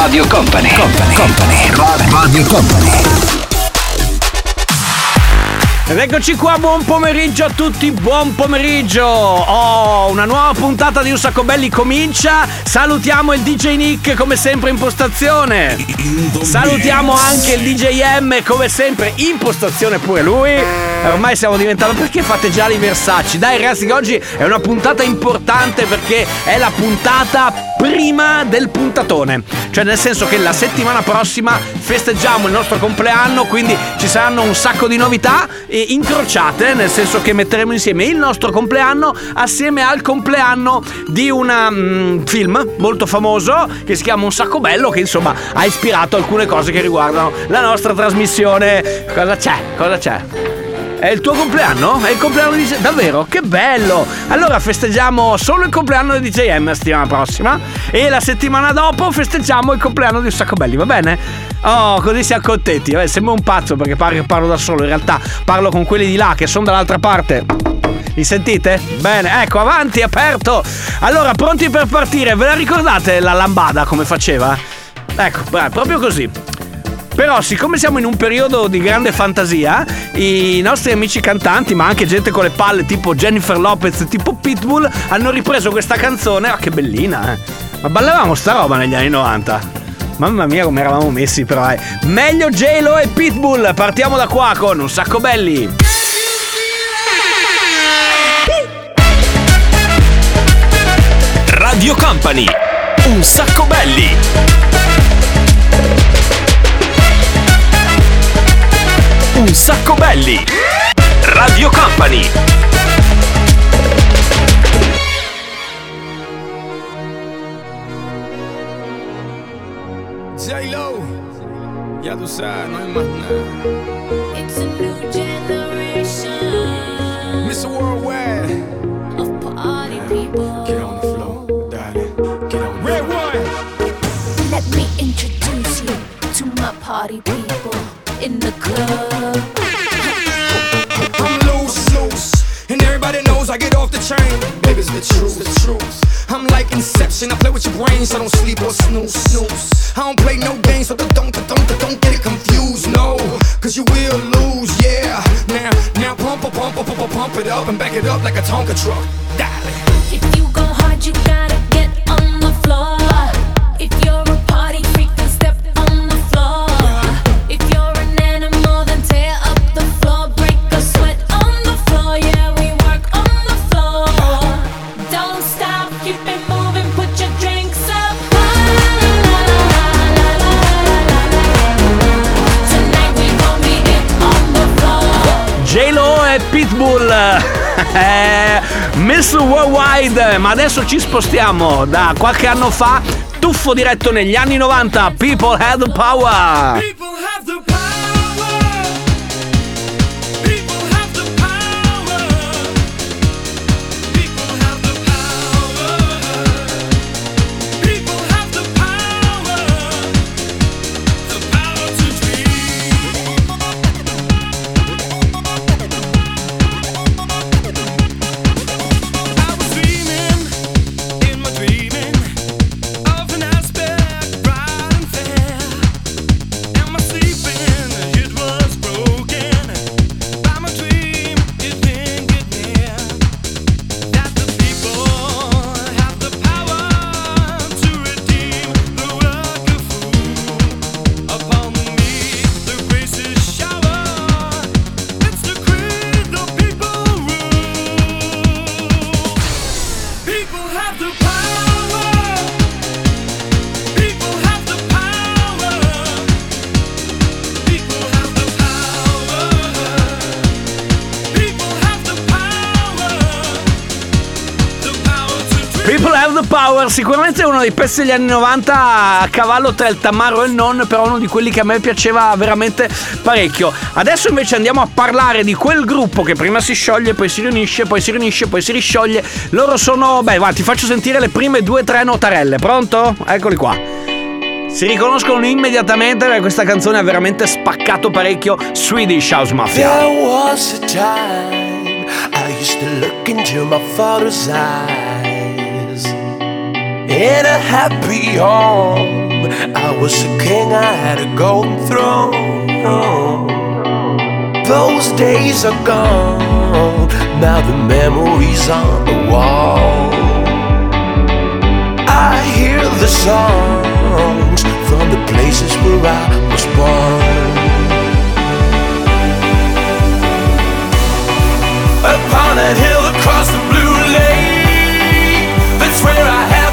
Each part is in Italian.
Radio Company. Company. Company. Radio Company. Ed eccoci qua, buon pomeriggio a tutti, buon pomeriggio! Oh, una nuova puntata di Un Sacco Belli comincia. Salutiamo il DJ Nick come sempre in postazione. Salutiamo anche il DJ M come sempre in postazione pure lui. Eh, Ormai stiamo diventando. Perché fate già i Versace? Dai ragazzi, oggi è una puntata importante perché è la puntata prima del puntatone. Cioè, nel senso che la settimana prossima festeggiamo il nostro compleanno, quindi ci saranno un sacco di novità e incrociate, nel senso che metteremo insieme il nostro compleanno assieme al compleanno di un film molto famoso che si chiama Un sacco bello, che insomma ha ispirato alcune cose che riguardano la nostra trasmissione. Cosa c'è? Cosa c'è? È il tuo compleanno? È il compleanno di Davvero? Che bello! Allora festeggiamo solo il compleanno di JM la settimana prossima e la settimana dopo festeggiamo il compleanno di un sacco belli, va bene? Oh, così siamo contenti. Vabbè, sembra un pazzo perché pare che parlo da solo, in realtà parlo con quelli di là che sono dall'altra parte. Li sentite? Bene, ecco, avanti, aperto. Allora, pronti per partire? Ve la ricordate la lambada come faceva? Ecco, beh, proprio così. Però, siccome siamo in un periodo di grande fantasia, i nostri amici cantanti, ma anche gente con le palle tipo Jennifer Lopez, tipo Pitbull, hanno ripreso questa canzone. Ah, che bellina, eh! Ma ballavamo sta roba negli anni 90. Mamma mia, come eravamo messi, però, eh. Meglio J-Lo e Pitbull. Partiamo da qua con un sacco belli. Radio Company. Un sacco belli. Un sacco belli. Radio Company. J-Lo, ya tú sabes, no hay más nada. It's a new generation Mr. Worldwide, of party people. get on the floor, darling, get on. Red one, Let me introduce you to my party people in the club. I'm loose, loose, and everybody knows I get off the train. Baby, it's the truth, the truth. I'm like Inception, I play with your brains, I don't sleep or snooze, snooze. I don't play no games, so don't, don't, don't, don't get it confused, no, cause you will lose, yeah. Now, now pump, pump, pump, pump, pump, pump it up and back it up like a Tonka truck, darling. Miss Worldwide, ma adesso ci spostiamo da qualche anno fa, tuffo diretto negli anni 90, People Had the Power. People have the power. Sicuramente uno dei pezzi degli anni 90 a cavallo tra il Tamaro e il Non, però uno di quelli che a me piaceva veramente parecchio. Adesso invece andiamo a parlare di quel gruppo che prima si scioglie, poi si riunisce, poi si riunisce, poi si riscioglie. Loro sono, beh, guarda, ti faccio sentire le prime due o tre notarelle, pronto? Eccoli qua. Si riconoscono immediatamente perché questa canzone ha veramente spaccato parecchio Swedish House Mafia. There was a time I used to look into my father's eyes. In a happy home, I was a king, I had a golden throne. Those days are gone, now the memories on the wall. I hear the songs from the places where I was born. Upon a hill across the blue lake, that's where I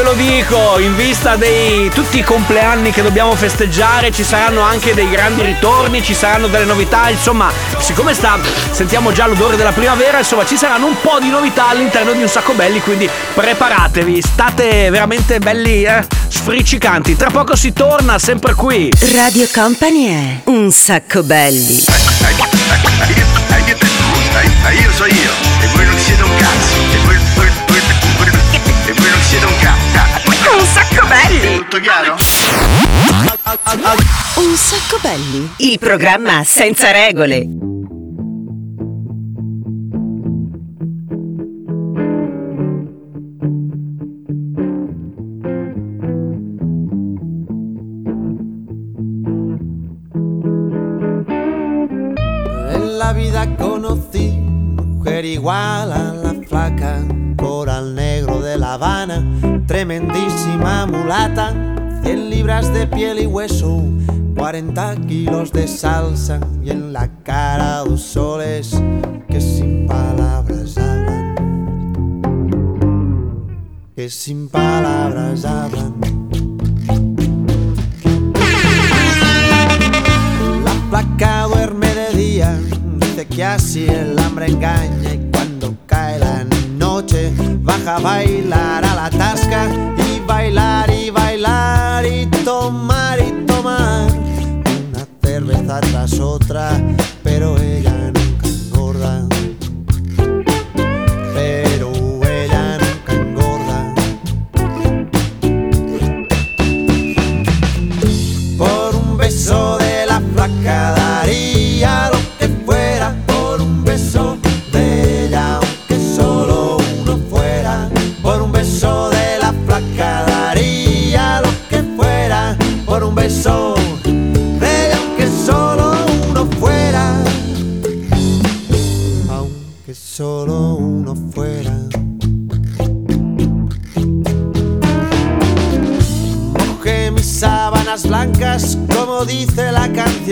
ve lo dico, in vista di tutti i compleanni che dobbiamo festeggiare ci saranno anche dei grandi ritorni, ci saranno delle novità, insomma siccome sta, sentiamo già l'odore della primavera, insomma ci saranno un po' di novità all'interno di un sacco belli, quindi preparatevi, state veramente belli, eh, sfriccicanti. Tra poco si torna sempre qui. Radio Company è un sacco belli. Io so io, e voi non siete un cazzo, e voi, voi, voi, Un sacco belli! Tutto chiaro? Un sacco belli. Il programma senza regole. En la vida conocí mujer igual a tremendísima mulata, 100 libras de piel y hueso, 40 kilos de salsa y en la cara dos soles que sin palabras hablan, que sin palabras hablan. La placa duerme de día, dice que así el hambre engaña y cuando cae la noche baja a bailar la y bailar y bailar y tomar y tomar. Una cerveza tras otra, pero ella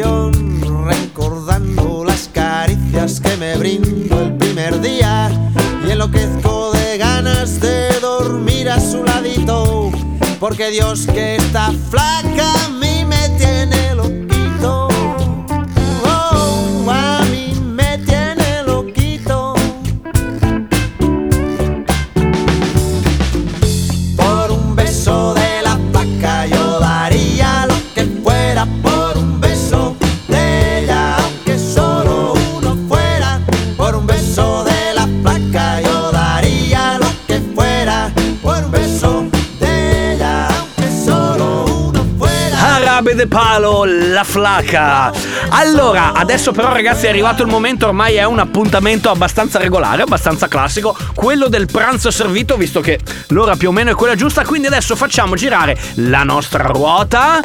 recordando las caricias que me brindo el primer día. Y enloquezco de ganas de dormir a su ladito, porque Dios que está flaca a De Palo, la flaca. Allora, adesso però ragazzi è arrivato il momento, ormai è un appuntamento abbastanza regolare, abbastanza classico, quello del pranzo servito, visto che l'ora più o meno è quella giusta, quindi adesso facciamo girare la nostra ruota.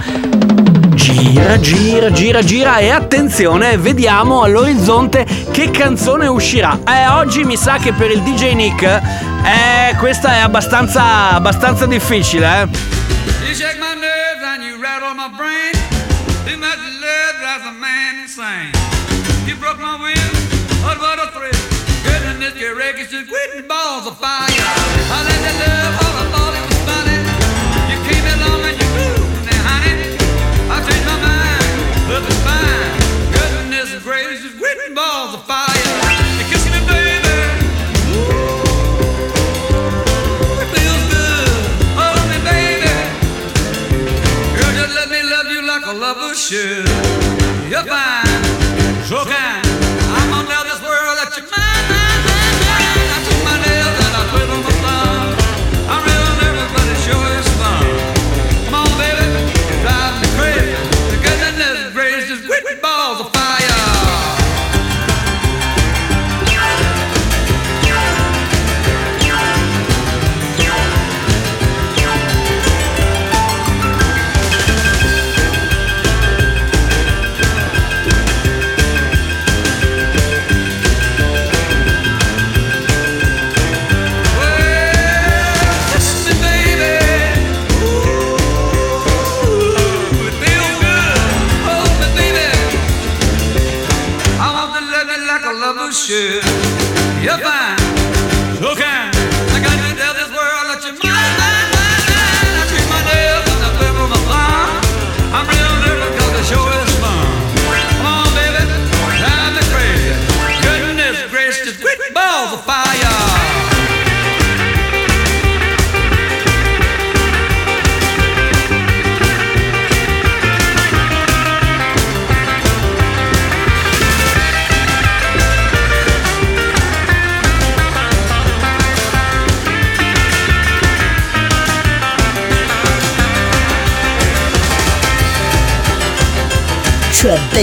Gira, gira, gira, gira e attenzione, vediamo all'orizzonte che canzone uscirà. Eh, oggi mi sa che per il DJ Nick, eh, questa è abbastanza, abbastanza difficile, eh. fire.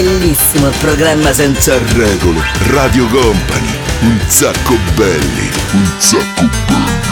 bellissimo programma senza regole. Radio Company, un sacco belli, un sacco belli.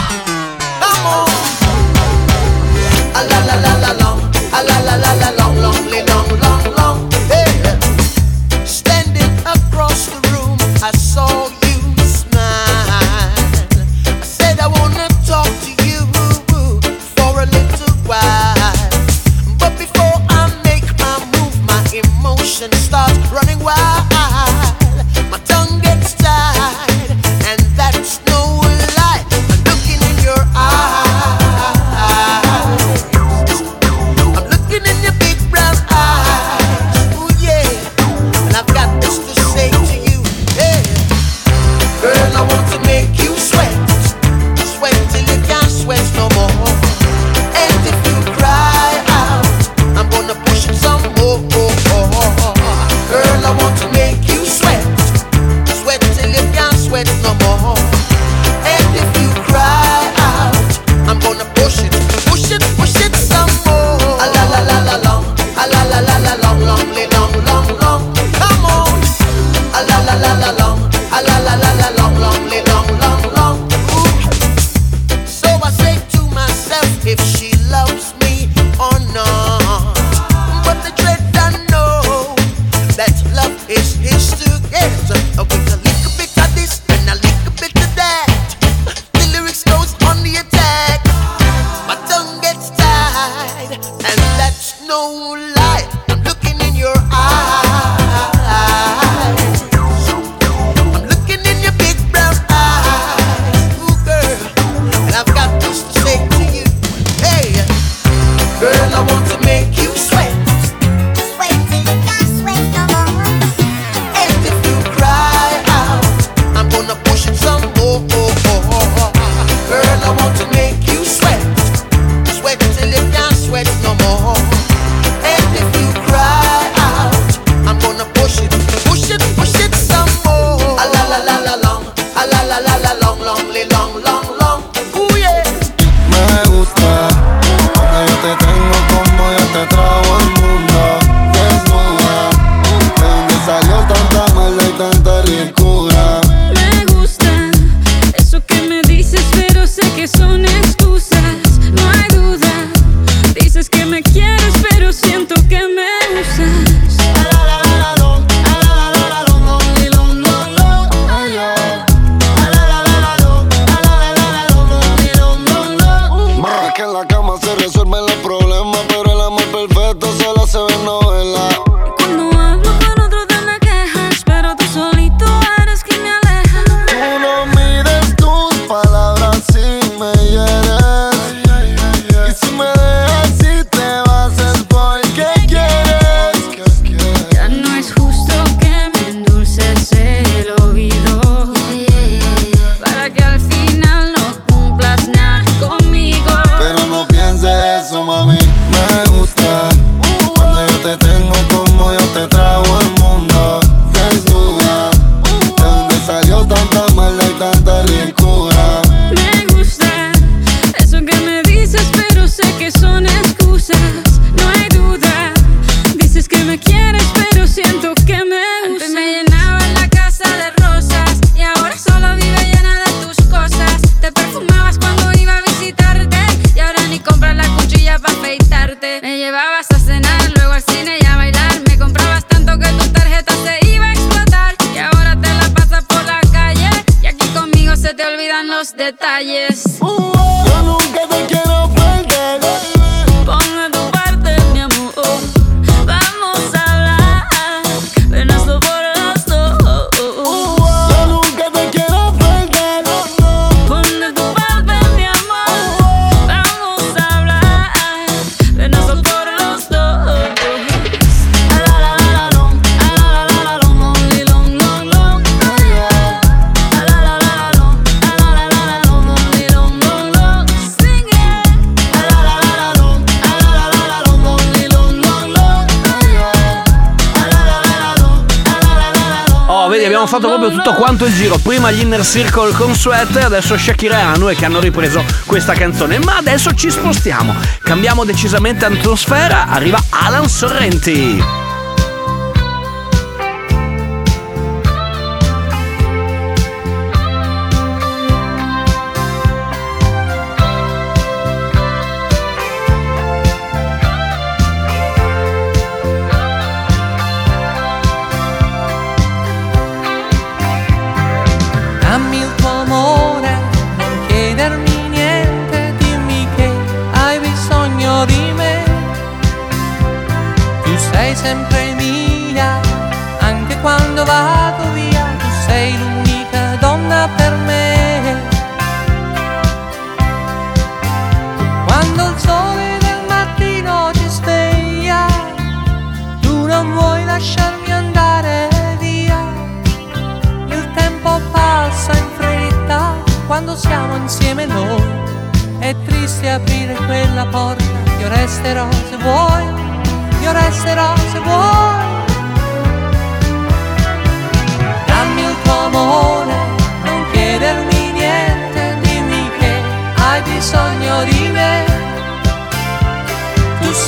vedi, abbiamo fatto proprio tutto quanto il giro. Prima gli Inner Circle con Sweat, adesso Shakira e Anue che hanno ripreso questa canzone. Ma adesso ci spostiamo. Cambiamo decisamente atmosfera. Arriva Alan Sorrenti.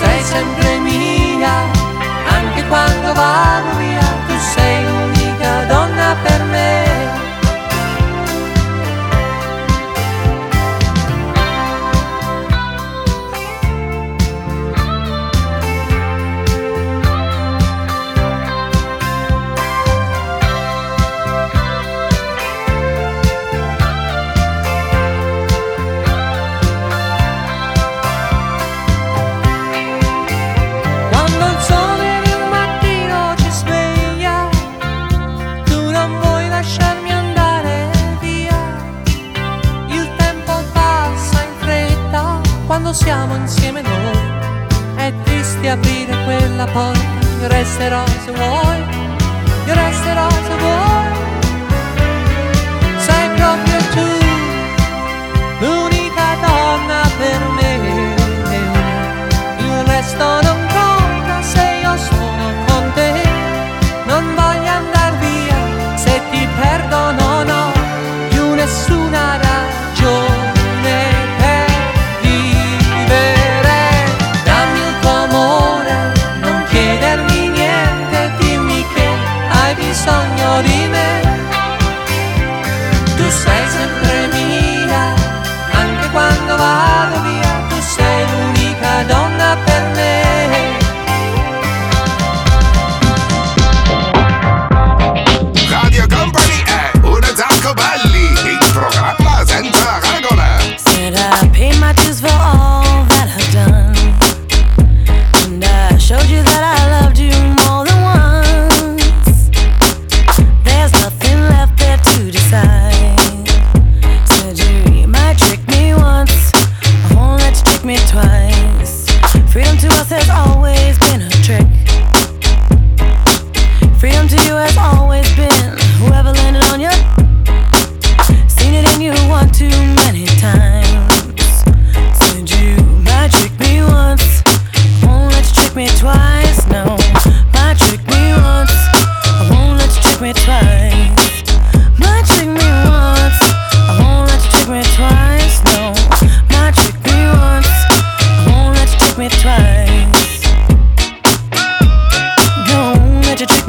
在身边。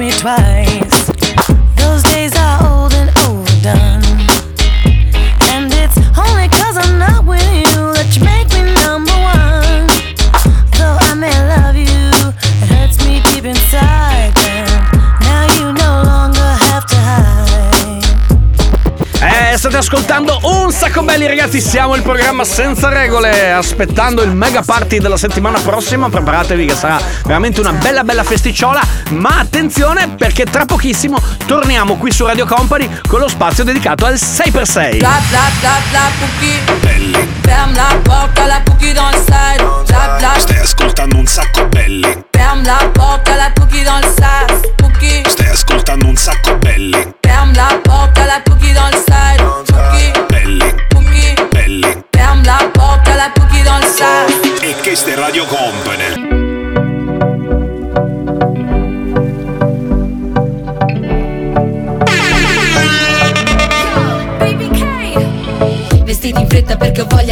me twice. Sacco belli ragazzi, siamo il programma senza regole, aspettando il mega party della settimana prossima, preparatevi che sarà veramente una bella bella festicciola, ma attenzione perché tra pochissimo torniamo qui su Radio Company con lo spazio dedicato al 6x6. Bla bla bla bla cookie. Ferme la porte à la cookie dans le side. Bla bla. Stai ascoltando un sacco belli. Ferme la porte à la cookie dans le side. Cookie. Stai ascoltando un sacco belli. Ferme la porte à la cookie dans le side che ste Radio Company. Vestiti in fretta perché ho voglia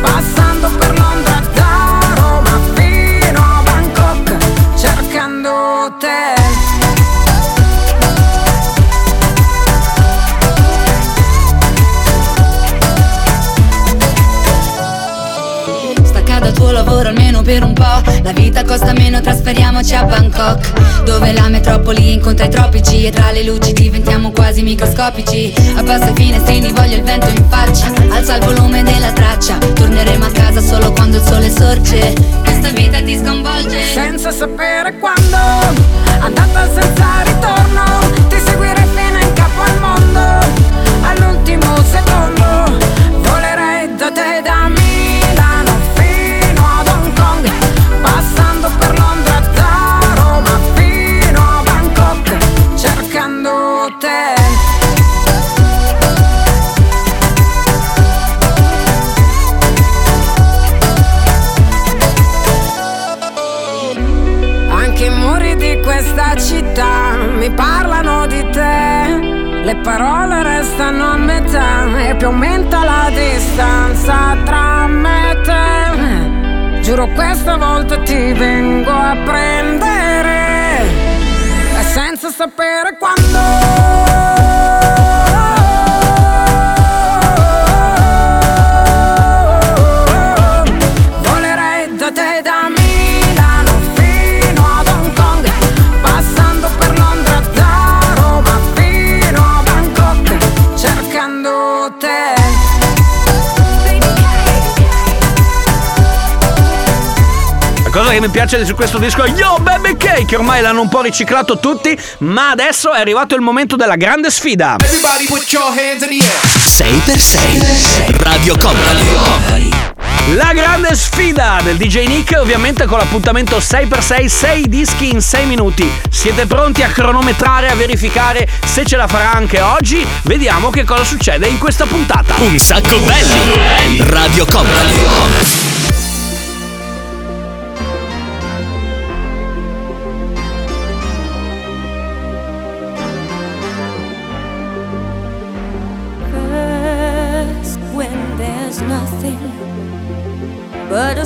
Passando per Londra da Roma fino a Bangkok Cercando te tuo lavoro almeno per un po' La vita costa meno, trasferiamoci a Bangkok Dove la metropoli incontra i tropici E tra le luci diventiamo quasi microscopici. Abbassa i finestrini, voglio il vento in faccia Alza il volume della traccia Torneremo a casa solo quando il sole sorge. Questa vita ti sconvolge. Senza sapere quando Andata senza ritorno Ti seguirei fino in capo al mondo All'ultimo secondo Volerei da te da Milano parole restano a metà e più aumenta la distanza tra me e te. Giuro questa volta ti vengo a prendere e senza sapere quando. Che mi piace su questo disco è Yo Baby K, che ormai l'hanno un po' riciclato tutti, ma adesso è arrivato il momento della grande sfida. Everybody put your hands in the air 6x6 Radio Company. La grande sfida del DJ Nick, ovviamente con l'appuntamento 6x6, 6 dischi in 6 minuti. Siete pronti a cronometrare, a verificare se ce la farà anche oggi? Vediamo che cosa succede in questa puntata. Un sacco belli. Radio Company.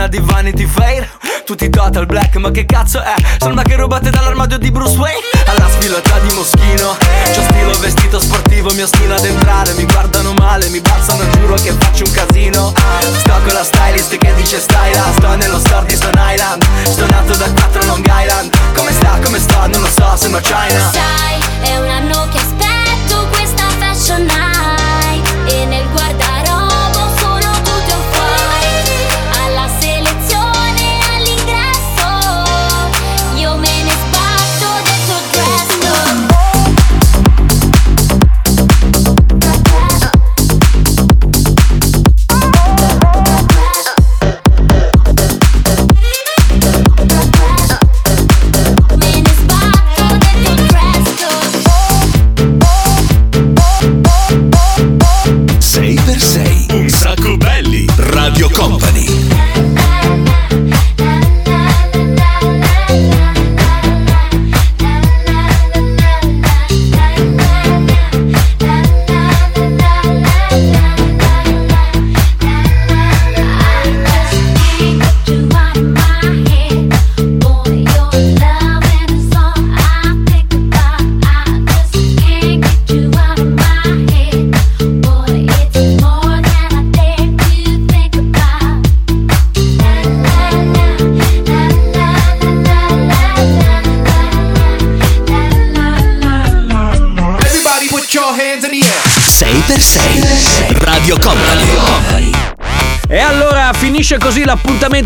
pagina di Vanity Fair Tutti total black ma che cazzo è? Salma che rubate dall'armadio di Bruce Wayne Alla sfilata di Moschino C'ho stilo vestito sportivo mio stile ad entrare Mi guardano male Mi balzano giuro che faccio un casino Sto con la stylist che dice styla Sto nello store di Stone Island Sto nato da 4 Long Island Come sta? Come sto? Non lo so sono China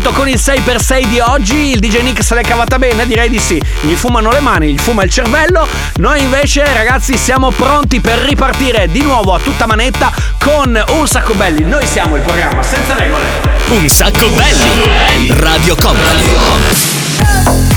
l'appuntamento con il 6x6 di oggi. Il DJ Nick se l'è cavata bene? Direi di sì. Gli fumano le mani, gli fuma il cervello. Noi invece, ragazzi, siamo pronti per ripartire di nuovo a tutta manetta con un sacco belli. Noi siamo il programma senza regole. Un sacco belli. Radio Company.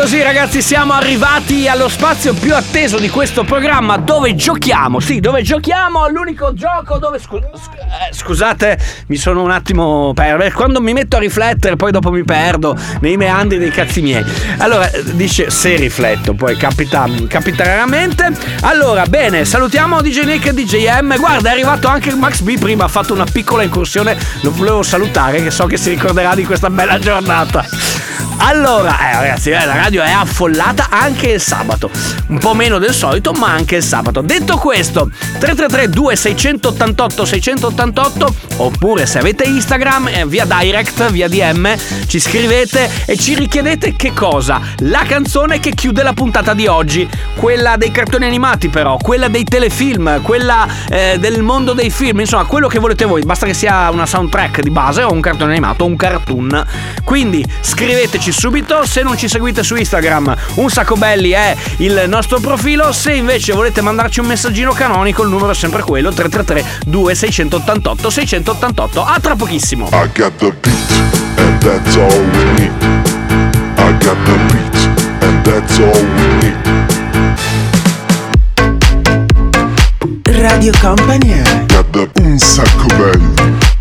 Così ragazzi siamo arrivati allo spazio più atteso di questo programma dove giochiamo, sì, dove giochiamo all'unico gioco dove... scu- sc- eh, scusate, mi sono un attimo perso, quando mi metto a riflettere poi dopo mi perdo nei meandri dei cazzi miei. Allora, eh, dice se rifletto, poi capita, capita raramente. Allora, bene, salutiamo DJ Nick e DJ M. Guarda, è arrivato anche Max B prima, ha fatto una piccola incursione, lo volevo salutare che so che si ricorderà di questa bella giornata. Allora, eh, ragazzi, eh, la radio è affollata anche il sabato. Un po' meno del solito, ma anche il sabato. Detto questo, 333 2688 688 oppure se avete Instagram eh, via direct, via DM, ci scrivete e ci richiedete che cosa? La canzone che chiude la puntata di oggi, quella dei cartoni animati però, quella dei telefilm, quella eh, del mondo dei film, insomma, quello che volete voi, basta che sia una soundtrack di base o un cartone animato o un cartoon. Quindi scriveteci seguiteci subito. Se non ci seguite su Instagram, un sacco belli è il nostro profilo. Se invece volete mandarci un messaggino canonico, il numero è sempre quello: 333 2688 688. A tra pochissimo. I got the beat, and that's all we need. I got the beat, and that's all we need. Radio Company Got the un sacco belli.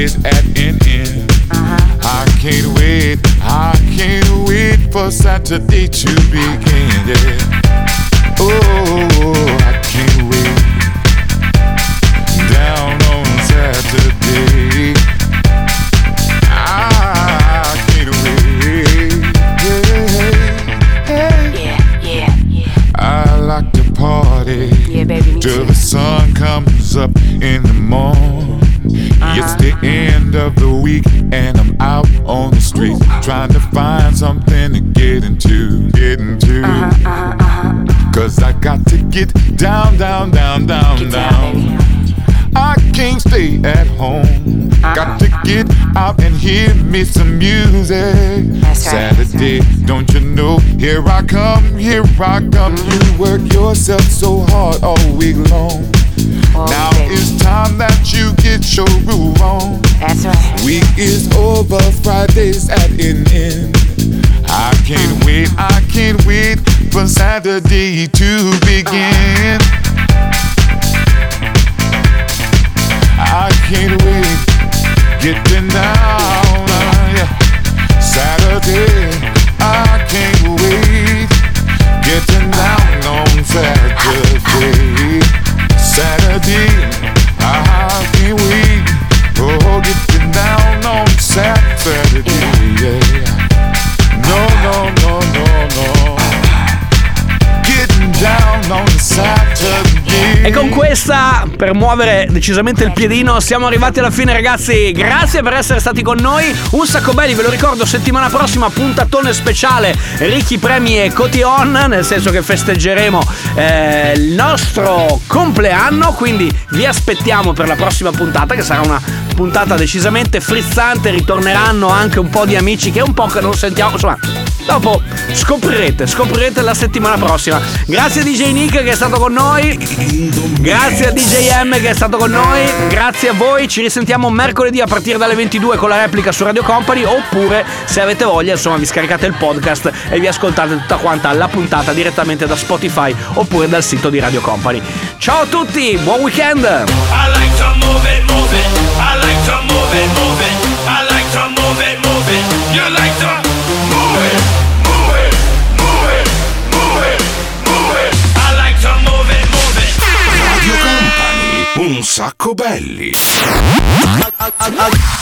Friday's at an end. Uh-huh. I can't wait, I can't wait for Saturday to begin. Yeah. Trying to find something to get into, get into. Cause I got to get down, down, down, down, down. I can't stay at home. Got to get out and hear me some music. Saturday, don't you know? Here I come, here I come. You work yourself so hard all week long. Now it's time that you get your groove on. That's right. Week is over, Friday's at an end. I can't wait, I can't wait for Saturday to begin. I can't wait, getting down. Saturday, I can't wait, getting down on Saturday. Saturday, I can't wait, oh, getting down on Saturday, yeah. No, no, no, no, no. Getting down on Saturday. E con questa per muovere decisamente il piedino. Siamo arrivati alla fine, ragazzi. Grazie per essere stati con noi. Un sacco belli, ve lo ricordo, settimana prossima puntatone speciale Ricchi Premi e Cotion, nel senso che festeggeremo eh, il nostro compleanno. Quindi vi aspettiamo per la prossima puntata, che sarà una puntata decisamente frizzante. Ritorneranno anche un po' di amici che un po' che non sentiamo. Insomma, dopo scoprirete, scoprirete la settimana prossima. Grazie a DJ Nick che è stato con noi. Grazie a DJ M che è stato con noi. Grazie a voi. Ci risentiamo mercoledì a partire dalle 22 con la replica su Radio Company. Oppure, se avete voglia, insomma, vi scaricate il podcast e vi ascoltate tutta quanta la puntata direttamente da Spotify oppure dal sito di Radio Company. Ciao a tutti, buon weekend! Move it. You like to move it, sacco belli.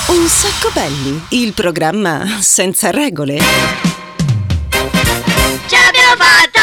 Un sacco belli, il programma senza regole. Ce l'abbiamo fatta!